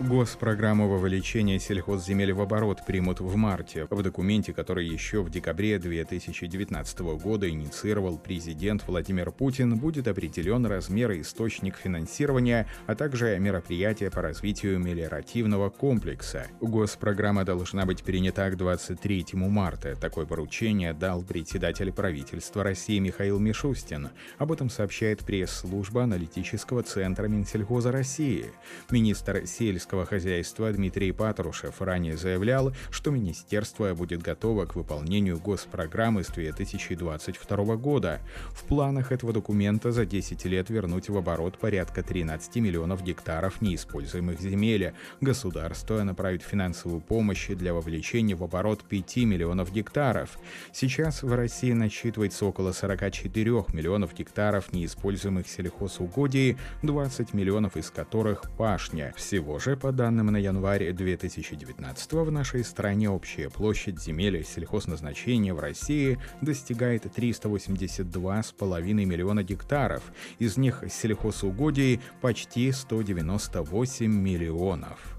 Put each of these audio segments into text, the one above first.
Госпрограмму вовлечения сельхозземель в оборот примут в марте. В документе, который еще в декабре 2019 года инициировал президент Владимир Путин, будет определен размер и источник финансирования, а также мероприятия по развитию мелиоративного комплекса. Госпрограмма должна быть принята к 23 марта. Такое поручение дал председатель правительства России Михаил Мишустин. Об этом сообщает пресс-служба аналитического центра Минсельхоза России. Министр сельского сельского хозяйства Дмитрий Патрушев ранее заявлял, что министерство будет готово к выполнению госпрограммы с 2022 года. В планах этого документа за 10 лет вернуть в оборот порядка 13 миллионов гектаров неиспользуемых земель. Государство направит финансовую помощь для вовлечения в оборот 5 миллионов гектаров. Сейчас в России насчитывается около 44 миллионов гектаров неиспользуемых сельхозугодий, 20 миллионов из которых пашня. Всего же по данным на январь 2019 в нашей стране общая площадь земель сельхозназначения в России достигает 382,5 миллиона гектаров. Из них сельхозугодий почти 198 миллионов.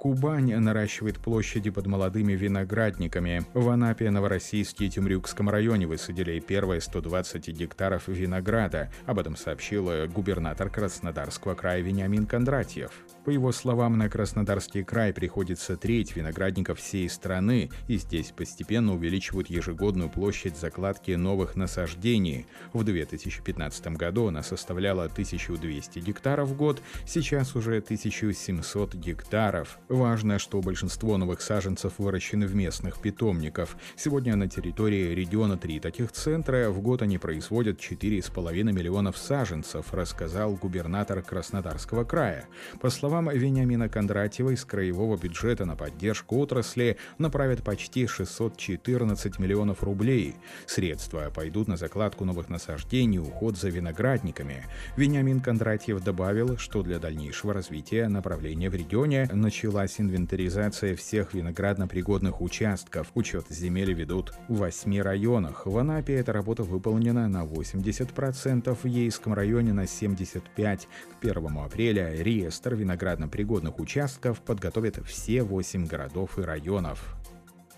Кубань наращивает площади под молодыми виноградниками. В Анапе, Новороссийске и Темрюкском районе высадили первые 120 гектаров винограда. Об этом сообщил губернатор Краснодарского края Вениамин Кондратьев. По его словам, на Краснодарский край приходится треть виноградников всей страны, и здесь постепенно увеличивают ежегодную площадь закладки новых насаждений. В 2015 году она составляла 1200 гектаров в год, сейчас уже 1700 гектаров. Важно, что большинство новых саженцев выращены в местных питомников. Сегодня на территории региона три таких центра. В год они производят 4,5 миллионов саженцев, рассказал губернатор Краснодарского края. По словам Вениамина Кондратьева, из краевого бюджета на поддержку отрасли направят почти 614 миллионов рублей. Средства пойдут на закладку новых насаждений и уход за виноградниками. Вениамин Кондратьев добавил, что для дальнейшего развития направления в регионе начала началась инвентаризация всех виноградно-пригодных участков. Учет земель ведут в восьми районах. В Анапе эта работа выполнена на 80%, в Ейском районе на 75%. К 1 апреля реестр виноградно-пригодных участков подготовят все 8 городов и районов.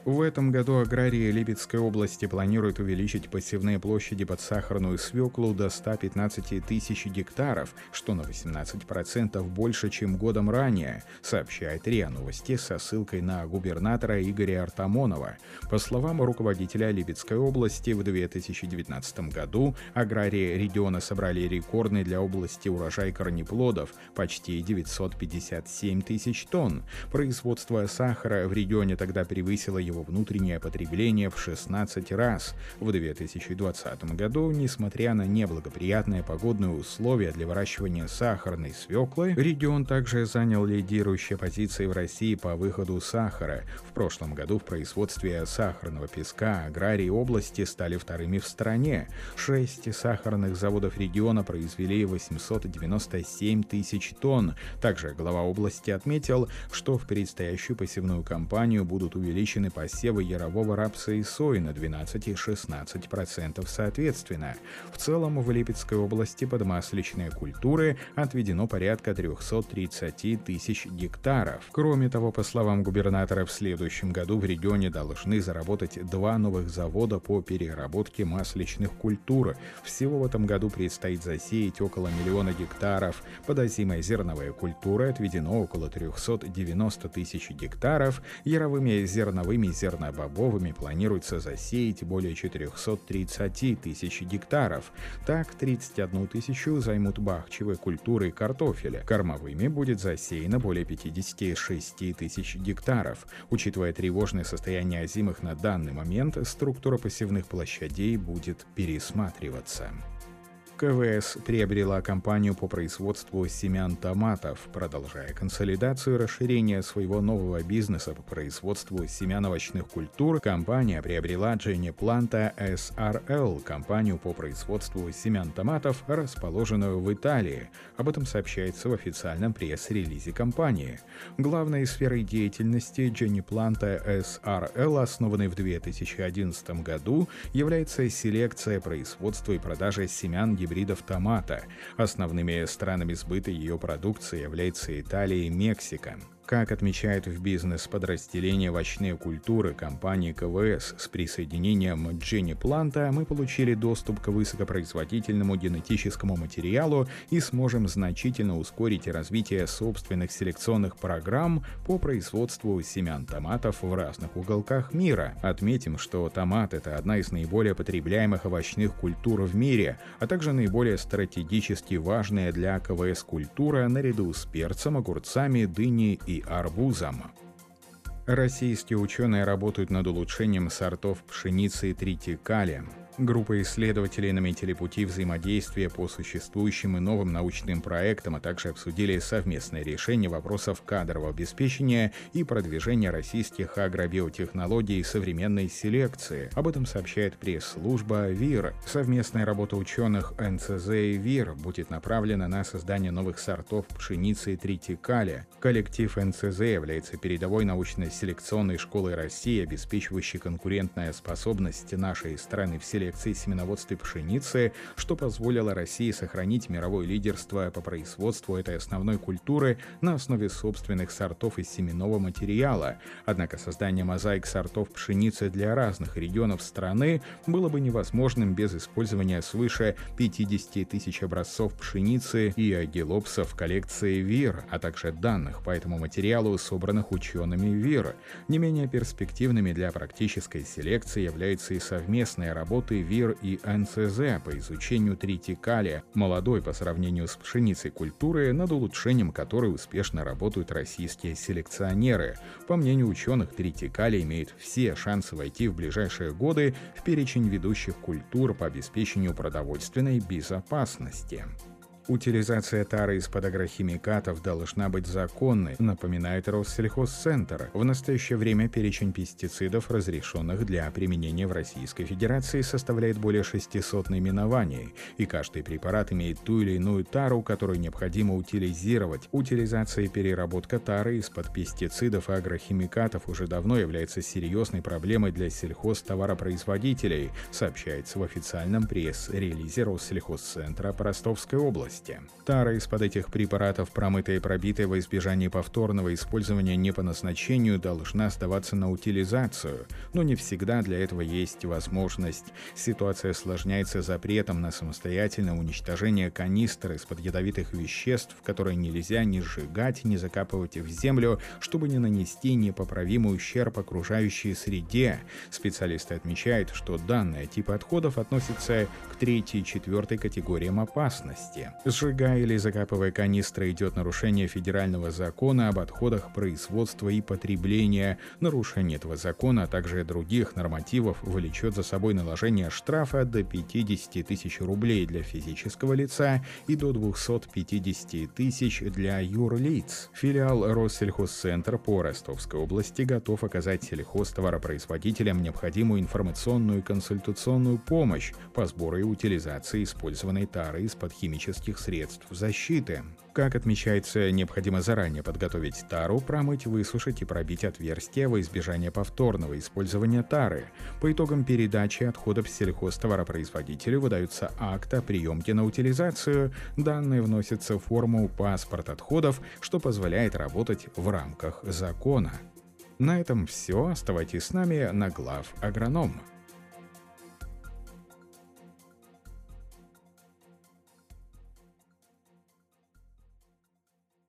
В этом году аграрии Липецкой области планируют увеличить посевные площади под сахарную свеклу до 115 тысяч гектаров, что на 18% больше, чем годом ранее, сообщает РИА Новости со ссылкой на губернатора Игоря Артамонова. По словам руководителя Липецкой области, в 2019 году аграрии региона собрали рекордный для области урожай корнеплодов – почти 957 тысяч тонн. Производство сахара в регионе тогда превысило его его внутреннее потребление в 16 раз. В 2020 году, несмотря на неблагоприятные погодные условия для выращивания сахарной свеклы, регион также занял лидирующие позиции в России по выходу сахара. В прошлом году в производстве сахарного песка аграрии области стали вторыми в стране. Шесть сахарных заводов региона произвели 897 тысяч тонн. Также глава области отметил, что в предстоящую посевную кампанию будут увеличены по посевы ярового рапса и сои на 12 и 16% соответственно. В целом в Липецкой области под масличные культуры отведено порядка 330 тысяч гектаров. Кроме того, по словам губернатора, в следующем году в регионе должны заработать два новых завода по переработке масличных культур. Всего в этом году предстоит засеять около миллиона гектаров. Под озимой зерновой культуры отведено около 390 тысяч гектаров, яровыми зерновыми зернобобовыми планируется засеять более 430 тысяч гектаров. Так, 31 тысячу займут бахчевые культуры картофеля. Кормовыми будет засеяно более 56 тысяч гектаров. Учитывая тревожное состояние озимых на данный момент, структура посевных площадей будет пересматриваться. КВС приобрела компанию по производству семян томатов, продолжая консолидацию и расширение своего нового бизнеса по производству семян овощных культур. Компания приобрела Jenny Planta SRL, компанию по производству семян томатов, расположенную в Италии. Об этом сообщается в официальном пресс-релизе компании. Главной сферой деятельности Jenny Planta SRL, основанной в 2011 году, является селекция, производства и продажа семян гибридов томата. Основными странами сбыта ее продукции являются Италия и Мексика. Как отмечают в бизнес-подразделении овощные культуры компании КВС с присоединением Дженни Планта, мы получили доступ к высокопроизводительному генетическому материалу и сможем значительно ускорить развитие собственных селекционных программ по производству семян томатов в разных уголках мира. Отметим, что томат — это одна из наиболее потребляемых овощных культур в мире, а также наиболее стратегически важная для КВС культура наряду с перцем, огурцами, дыней и и. Российские ученые работают над улучшением сортов пшеницы тритикали. Группа исследователей наметили пути взаимодействия по существующим и новым научным проектам, а также обсудили совместное решение вопросов кадрового обеспечения и продвижения российских агробиотехнологий и современной селекции. Об этом сообщает пресс-служба ВИР. Совместная работа ученых НЦЗ и ВИР будет направлена на создание новых сортов пшеницы и тритикали. Коллектив НЦЗ является передовой научно-селекционной школой России, обеспечивающей конкурентная способность нашей страны в селекции селекции семеноводстве пшеницы, что позволило России сохранить мировое лидерство по производству этой основной культуры на основе собственных сортов из семенного материала. Однако создание мозаик сортов пшеницы для разных регионов страны было бы невозможным без использования свыше 50 тысяч образцов пшеницы и агилопсов коллекции ВИР, а также данных по этому материалу, собранных учеными ВИР. Не менее перспективными для практической селекции является и совместная работа работы ВИР и НЦЗ по изучению тритикалия, молодой по сравнению с пшеницей культуры, над улучшением которой успешно работают российские селекционеры. По мнению ученых, тритикалия имеет все шансы войти в ближайшие годы в перечень ведущих культур по обеспечению продовольственной безопасности. Утилизация тары из-под агрохимикатов должна быть законной, напоминает Россельхозцентр. В настоящее время перечень пестицидов, разрешенных для применения в Российской Федерации, составляет более 600 наименований, и каждый препарат имеет ту или иную тару, которую необходимо утилизировать. Утилизация и переработка тары из-под пестицидов и агрохимикатов уже давно является серьезной проблемой для сельхозтоваропроизводителей, сообщается в официальном пресс-релизе Россельхозцентра по Ростовской области области. Тара из-под этих препаратов, промытая и пробитая во избежание повторного использования не по назначению, должна сдаваться на утилизацию, но не всегда для этого есть возможность. Ситуация осложняется запретом на самостоятельное уничтожение канистр из-под ядовитых веществ, которые нельзя ни сжигать, ни закапывать в землю, чтобы не нанести непоправимый ущерб окружающей среде. Специалисты отмечают, что данные типы отходов относятся к третьей и четвертой категориям опасности. Сжигая или закапывая канистры идет нарушение федерального закона об отходах производства и потребления. Нарушение этого закона, а также других нормативов влечет за собой наложение штрафа до 50 тысяч рублей для физического лица и до 250 тысяч для юрлиц. Филиал Россельхозцентр по Ростовской области готов оказать сельхозтоваропроизводителям необходимую информационную и консультационную помощь по сбору и утилизации использованной тары из-под химических технических средств защиты. Как отмечается, необходимо заранее подготовить тару, промыть, высушить и пробить отверстия во избежание повторного использования тары. По итогам передачи отходов сельхозтоваропроизводителю выдаются акт о приемке на утилизацию. Данные вносятся в форму паспорт отходов, что позволяет работать в рамках закона. На этом все. Оставайтесь с нами на глав агроном.